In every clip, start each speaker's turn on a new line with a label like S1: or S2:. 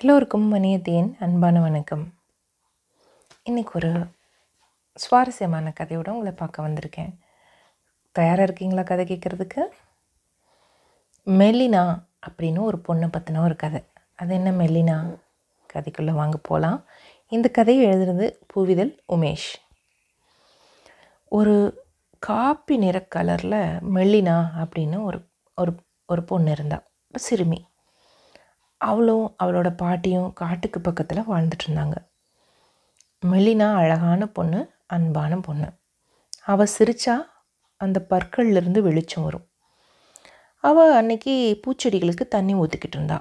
S1: எல்லோருக்கும் மணியத்தேன் அன்பான வணக்கம் இன்றைக்கி ஒரு சுவாரஸ்யமான கதையோடு உங்களை பார்க்க வந்திருக்கேன் தயாராக இருக்கீங்களா கதை கேட்குறதுக்கு மெல்லினா அப்படின்னு ஒரு பொண்ணை பற்றின ஒரு கதை அது என்ன மெல்லினா கதைக்குள்ளே வாங்க போகலாம் இந்த கதையை எழுதுனது பூவிதல் உமேஷ் ஒரு காப்பி நிற கலரில் மெல்லினா அப்படின்னு ஒரு ஒரு ஒரு பொண்ணு இருந்தாள் சிறுமி அவளும் அவளோட பாட்டியும் காட்டுக்கு பக்கத்தில் வாழ்ந்துட்டுருந்தாங்க மெலினா அழகான பொண்ணு அன்பான பொண்ணு அவள் சிரித்தா அந்த பற்கள்லேருந்து வெளிச்சம் வரும் அவள் அன்னைக்கு பூச்செடிகளுக்கு தண்ணி ஊற்றிக்கிட்டு இருந்தா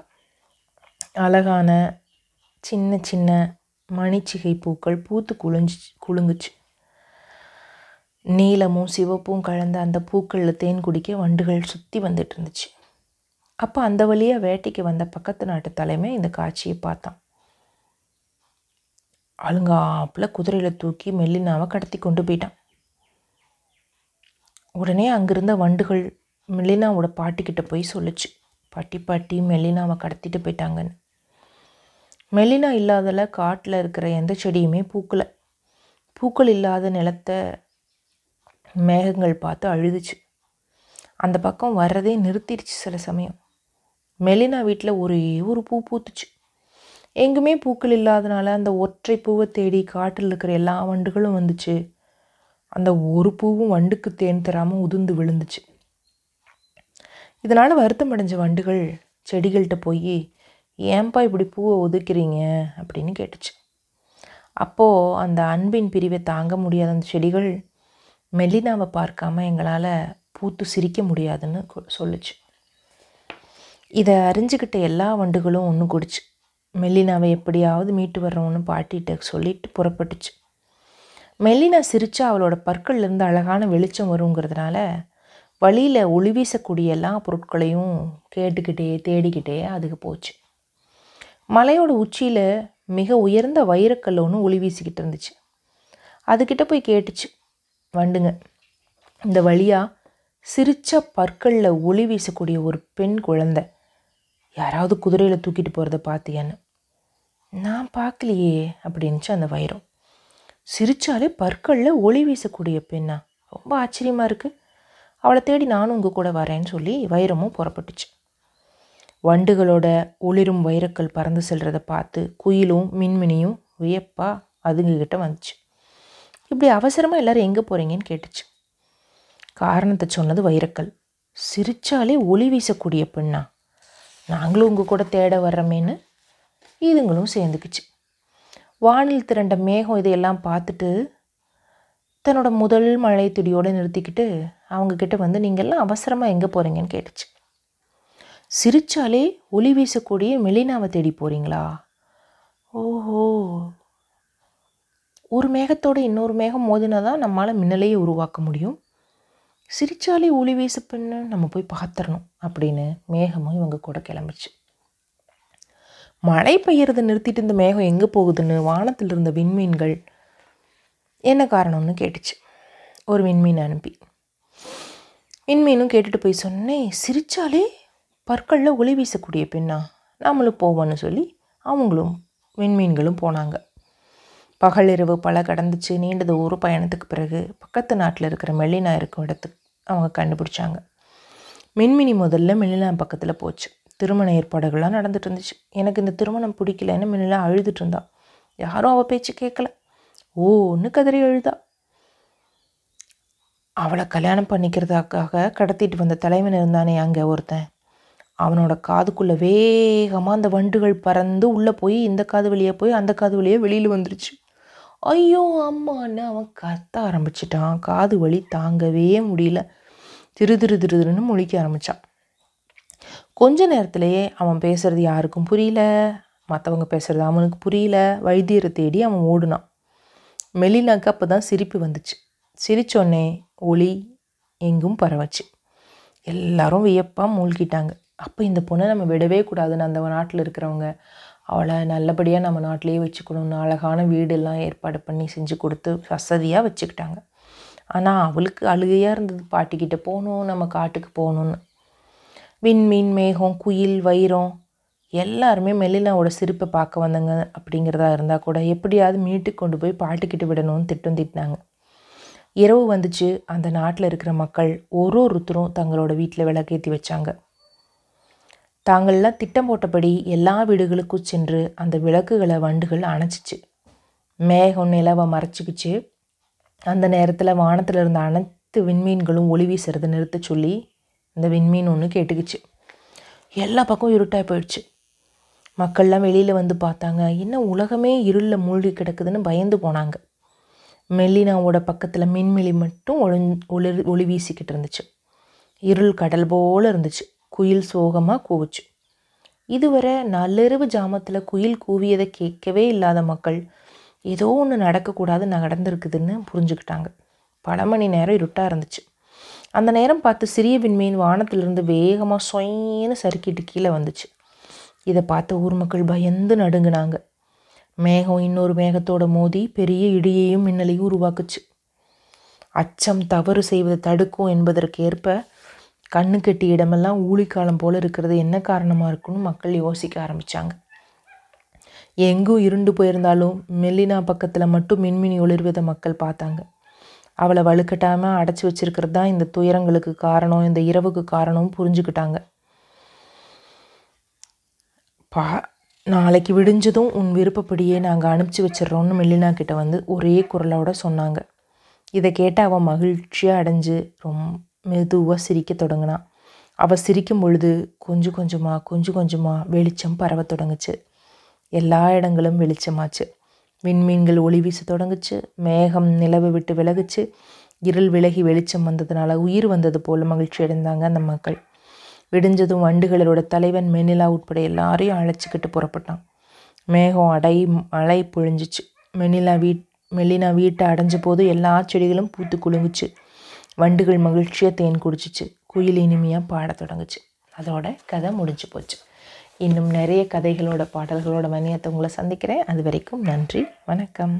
S1: அழகான சின்ன சின்ன மணிச்சிகை பூக்கள் பூத்து குளிஞ்சு குலுங்குச்சு நீலமும் சிவப்பும் கலந்த அந்த பூக்களில் தேன் குடிக்க வண்டுகள் சுற்றி வந்துட்டு இருந்துச்சு அப்போ அந்த வழியாக வேட்டைக்கு வந்த பக்கத்து நாட்டு தலைமை இந்த காட்சியை பார்த்தான் ஆளுங்காப்பில் குதிரையில் தூக்கி மெல்லினாவை கடத்தி கொண்டு போயிட்டான் உடனே அங்கிருந்த வண்டுகள் மெல்லினாவோட பாட்டிக்கிட்ட போய் சொல்லிச்சு பாட்டி பாட்டி மெல்லினாவை கடத்திட்டு போயிட்டாங்கன்னு மெல்லினா இல்லாதல காட்டில் இருக்கிற எந்த செடியுமே பூக்கலை பூக்கள் இல்லாத நிலத்தை மேகங்கள் பார்த்து அழுதுச்சு அந்த பக்கம் வர்றதே நிறுத்திடுச்சு சில சமயம் மெலினா வீட்டில் ஒரே ஒரு பூ பூத்துச்சு எங்குமே பூக்கள் இல்லாதனால அந்த ஒற்றை பூவை தேடி காட்டில் இருக்கிற எல்லா வண்டுகளும் வந்துச்சு அந்த ஒரு பூவும் வண்டுக்கு தேன் தராமல் உதிர்ந்து விழுந்துச்சு இதனால் வருத்தம் அடைஞ்ச வண்டுகள் செடிகள்கிட்ட போய் ஏன்பா இப்படி பூவை ஒதுக்கிறீங்க அப்படின்னு கேட்டுச்சு அப்போது அந்த அன்பின் பிரிவை தாங்க முடியாத அந்த செடிகள் மெலினாவை பார்க்காம எங்களால் பூத்து சிரிக்க முடியாதுன்னு சொல்லுச்சு இதை அறிஞ்சிக்கிட்ட எல்லா வண்டுகளும் ஒன்று குடிச்சு மெல்லினாவை எப்படியாவது மீட்டு வர்றோன்னு பாட்டிகிட்ட சொல்லிட்டு புறப்பட்டுச்சு மெல்லினா சிரித்தா அவளோட பற்கள்லேருந்து அழகான வெளிச்சம் வருங்கிறதுனால வழியில் ஒளி வீசக்கூடிய எல்லா பொருட்களையும் கேட்டுக்கிட்டே தேடிக்கிட்டே அதுக்கு போச்சு மலையோட உச்சியில் மிக உயர்ந்த வைரக்கல் ஒன்று ஒளி வீசிக்கிட்டு இருந்துச்சு அதுக்கிட்ட போய் கேட்டுச்சு வண்டுங்க இந்த வழியாக சிரித்த பற்களில் ஒளி வீசக்கூடிய ஒரு பெண் குழந்தை யாராவது குதிரையில் தூக்கிட்டு போகிறத பார்த்தியான்னு நான் பார்க்கலையே அப்படின்ச்சு அந்த வைரம் சிரித்தாலே பற்களில் ஒளி வீசக்கூடிய பெண்ணா ரொம்ப ஆச்சரியமாக இருக்குது அவளை தேடி நானும் உங்கள் கூட வரேன்னு சொல்லி வைரமும் புறப்பட்டுச்சு வண்டுகளோட ஒளிரும் வைரக்கல் பறந்து செல்கிறத பார்த்து குயிலும் மின்மினியும் வியப்பா அதுங்கக்கிட்ட வந்துச்சு இப்படி அவசரமாக எல்லோரும் எங்கே போகிறீங்கன்னு கேட்டுச்சு காரணத்தை சொன்னது வைரக்கல் சிரித்தாலே ஒளி வீசக்கூடிய பெண்ணா நாங்களும் உங்கள் கூட தேட வர்றோமேன்னு இதுங்களும் சேர்ந்துக்குச்சு வானில் திரண்ட மேகம் இதையெல்லாம் பார்த்துட்டு தன்னோட முதல் மழை துடியோடு நிறுத்திக்கிட்டு அவங்கக்கிட்ட வந்து நீங்கள்லாம் அவசரமாக எங்கே போகிறீங்கன்னு கேட்டுச்சு சிரித்தாலே ஒளி வீசக்கூடிய மெலினாவை தேடி போகிறீங்களா ஓஹோ ஒரு மேகத்தோடு இன்னொரு மேகம் மோதினா தான் நம்மளால் மின்னலையே உருவாக்க முடியும் சிரிச்சாலே ஒளி வீச பெண்ணு நம்ம போய் பார்த்துடணும் அப்படின்னு மேகமும் இவங்க கூட கிளம்பிச்சு மழை பெய்யறதை நிறுத்திட்டு இந்த மேகம் எங்கே போகுதுன்னு வானத்தில் இருந்த விண்மீன்கள் என்ன காரணம்னு கேட்டுச்சு ஒரு விண்மீன் அனுப்பி விண்மீனும் கேட்டுட்டு போய் சொன்னேன் சிரித்தாலே பற்களில் ஒளி வீசக்கூடிய பெண்ணா நம்மளும் போவோன்னு சொல்லி அவங்களும் விண்மீன்களும் போனாங்க பகலிரவு பல கடந்துச்சு நீண்ட தூர பயணத்துக்கு பிறகு பக்கத்து நாட்டில் இருக்கிற மெல்லினா இருக்கும் இடத்துக்கு அவங்க கண்டுபிடிச்சாங்க மின்மினி முதல்ல மெல்லினா பக்கத்தில் போச்சு திருமண ஏற்பாடுகள்லாம் நடந்துட்டு இருந்துச்சு எனக்கு இந்த திருமணம் பிடிக்கலன்னு மின்னிலா அழுதுட்டு இருந்தா யாரும் அவள் பேச்சு கேட்கல ஓன்னு கதறி அழுதா அவளை கல்யாணம் பண்ணிக்கிறதுக்காக கடத்திட்டு வந்த தலைவன் இருந்தானே அங்கே ஒருத்தன் அவனோட காதுக்குள்ளே வேகமாக அந்த வண்டுகள் பறந்து உள்ளே போய் இந்த காது வழியாக போய் அந்த காது வழியாக வெளியில் வந்துருச்சு ஐயோ அம்மான்னு அவன் கத்த ஆரம்பிச்சிட்டான் காது வலி தாங்கவே முடியல திரு திரு திருன்னு முழிக்க ஆரம்பித்தான் கொஞ்ச நேரத்திலேயே அவன் பேசுறது யாருக்கும் புரியல மற்றவங்க பேசுகிறது அவனுக்கு புரியல வைத்தியரை தேடி அவன் ஓடுனான் மெலினாக்கு அப்போ தான் சிரிப்பு வந்துச்சு சிரிச்சோன்னே ஒளி எங்கும் பரவச்சு எல்லாரும் வியப்பாக மூழ்கிட்டாங்க அப்போ இந்த பொண்ணை நம்ம விடவே கூடாதுன்னு அந்த நாட்டில் இருக்கிறவங்க அவளை நல்லபடியாக நம்ம நாட்டிலேயே வச்சுக்கணும்னு அழகான வீடெல்லாம் ஏற்பாடு பண்ணி செஞ்சு கொடுத்து வசதியாக வச்சுக்கிட்டாங்க ஆனால் அவளுக்கு அழுகையாக இருந்தது பாட்டிக்கிட்ட போகணும் நம்ம காட்டுக்கு போகணும்னு விண்மீன் மேகம் குயில் வைரம் எல்லாருமே மெல்லினாவோட சிரிப்பை பார்க்க வந்தங்க அப்படிங்கிறதா இருந்தால் கூட எப்படியாவது மீட்டு கொண்டு போய் பாட்டுக்கிட்டு விடணும்னு திட்டம் திட்டினாங்க இரவு வந்துச்சு அந்த நாட்டில் இருக்கிற மக்கள் ஒரு ஒருத்தரும் தங்களோட வீட்டில் விளக்கேற்றி வச்சாங்க தாங்கள்லாம் திட்டம் போட்டபடி எல்லா வீடுகளுக்கும் சென்று அந்த விளக்குகளை வண்டுகள் அணைச்சிச்சு மேகம் நிலவை மறைச்சிக்கிச்சு அந்த நேரத்தில் வானத்தில் இருந்த அனைத்து விண்மீன்களும் ஒளி வீசுறதை நிறுத்த சொல்லி அந்த விண்மீன் ஒன்று கேட்டுக்குச்சு எல்லா பக்கம் இருட்டாக போயிடுச்சு மக்கள்லாம் வெளியில் வந்து பார்த்தாங்க என்ன உலகமே இருளில் மூழ்கி கிடக்குதுன்னு பயந்து போனாங்க மெல்லினாவோட பக்கத்தில் மின்மிழி மட்டும் ஒளி ஒளி ஒளி வீசிக்கிட்டு இருந்துச்சு இருள் கடல் போல் இருந்துச்சு குயில் சோகமாக கூவுச்சு இதுவரை நள்ளிரவு ஜாமத்தில் குயில் கூவியதை கேட்கவே இல்லாத மக்கள் ஏதோ ஒன்று நடக்கக்கூடாது நடந்திருக்குதுன்னு புரிஞ்சுக்கிட்டாங்க பல மணி நேரம் இருட்டாக இருந்துச்சு அந்த நேரம் பார்த்து சிறிய விண்மீன் வானத்திலிருந்து வேகமாக சொயின்னு சறுக்கிட்டு கீழே வந்துச்சு இதை பார்த்து ஊர் மக்கள் பயந்து நடுங்கினாங்க மேகம் இன்னொரு மேகத்தோட மோதி பெரிய இடியையும் மின்னலையும் உருவாக்குச்சு அச்சம் தவறு செய்வதை தடுக்கும் என்பதற்கேற்ப ஏற்ப கண்ணு கட்டி இடமெல்லாம் ஊழிக்காலம் போல் இருக்கிறது என்ன காரணமாக இருக்குன்னு மக்கள் யோசிக்க ஆரம்பித்தாங்க எங்கும் இருண்டு போயிருந்தாலும் மெல்லினா பக்கத்தில் மட்டும் மின்மினி ஒளிர்வதை மக்கள் பார்த்தாங்க அவளை வலுக்கட்டாமல் அடைச்சி வச்சிருக்கிறது தான் இந்த துயரங்களுக்கு காரணம் இந்த இரவுக்கு காரணம் புரிஞ்சுக்கிட்டாங்க பா நாளைக்கு விடிஞ்சதும் உன் விருப்பப்படியே நாங்கள் அனுப்பிச்சி வச்சிட்றோன்னு மெல்லினா கிட்ட வந்து ஒரே குரலோட சொன்னாங்க இதை கேட்டால் அவன் மகிழ்ச்சியாக அடைஞ்சு ரொம்ப மெதுவாக சிரிக்க தொடங்கினான் அவள் சிரிக்கும் பொழுது கொஞ்சம் கொஞ்சமாக கொஞ்சம் கொஞ்சமாக வெளிச்சம் பரவ தொடங்குச்சு எல்லா இடங்களும் வெளிச்சமாச்சு விண்மீன்கள் ஒளி வீச தொடங்குச்சு மேகம் நிலவு விட்டு விலகுச்சு இருள் விலகி வெளிச்சம் வந்ததுனால உயிர் வந்தது போல் மகிழ்ச்சி அடைந்தாங்க அந்த மக்கள் விடிஞ்சதும் வண்டுகளோட தலைவன் மெனிலா உட்பட எல்லாரையும் அழைச்சிக்கிட்டு புறப்பட்டான் மேகம் அடை மழை பொழிஞ்சிச்சு மெனிலா வீட் மெல்லினா வீட்டை அடைஞ்ச போது எல்லா செடிகளும் பூத்து குலுங்குச்சு வண்டுகள் மகிழ்ச்சியாக தேன் குடிச்சிச்சு குயில் இனிமையாக பாட தொடங்குச்சு அதோட கதை முடிஞ்சு போச்சு இன்னும் நிறைய கதைகளோட பாடல்களோட மணியத்தை உங்களை சந்திக்கிறேன் அது வரைக்கும் நன்றி வணக்கம்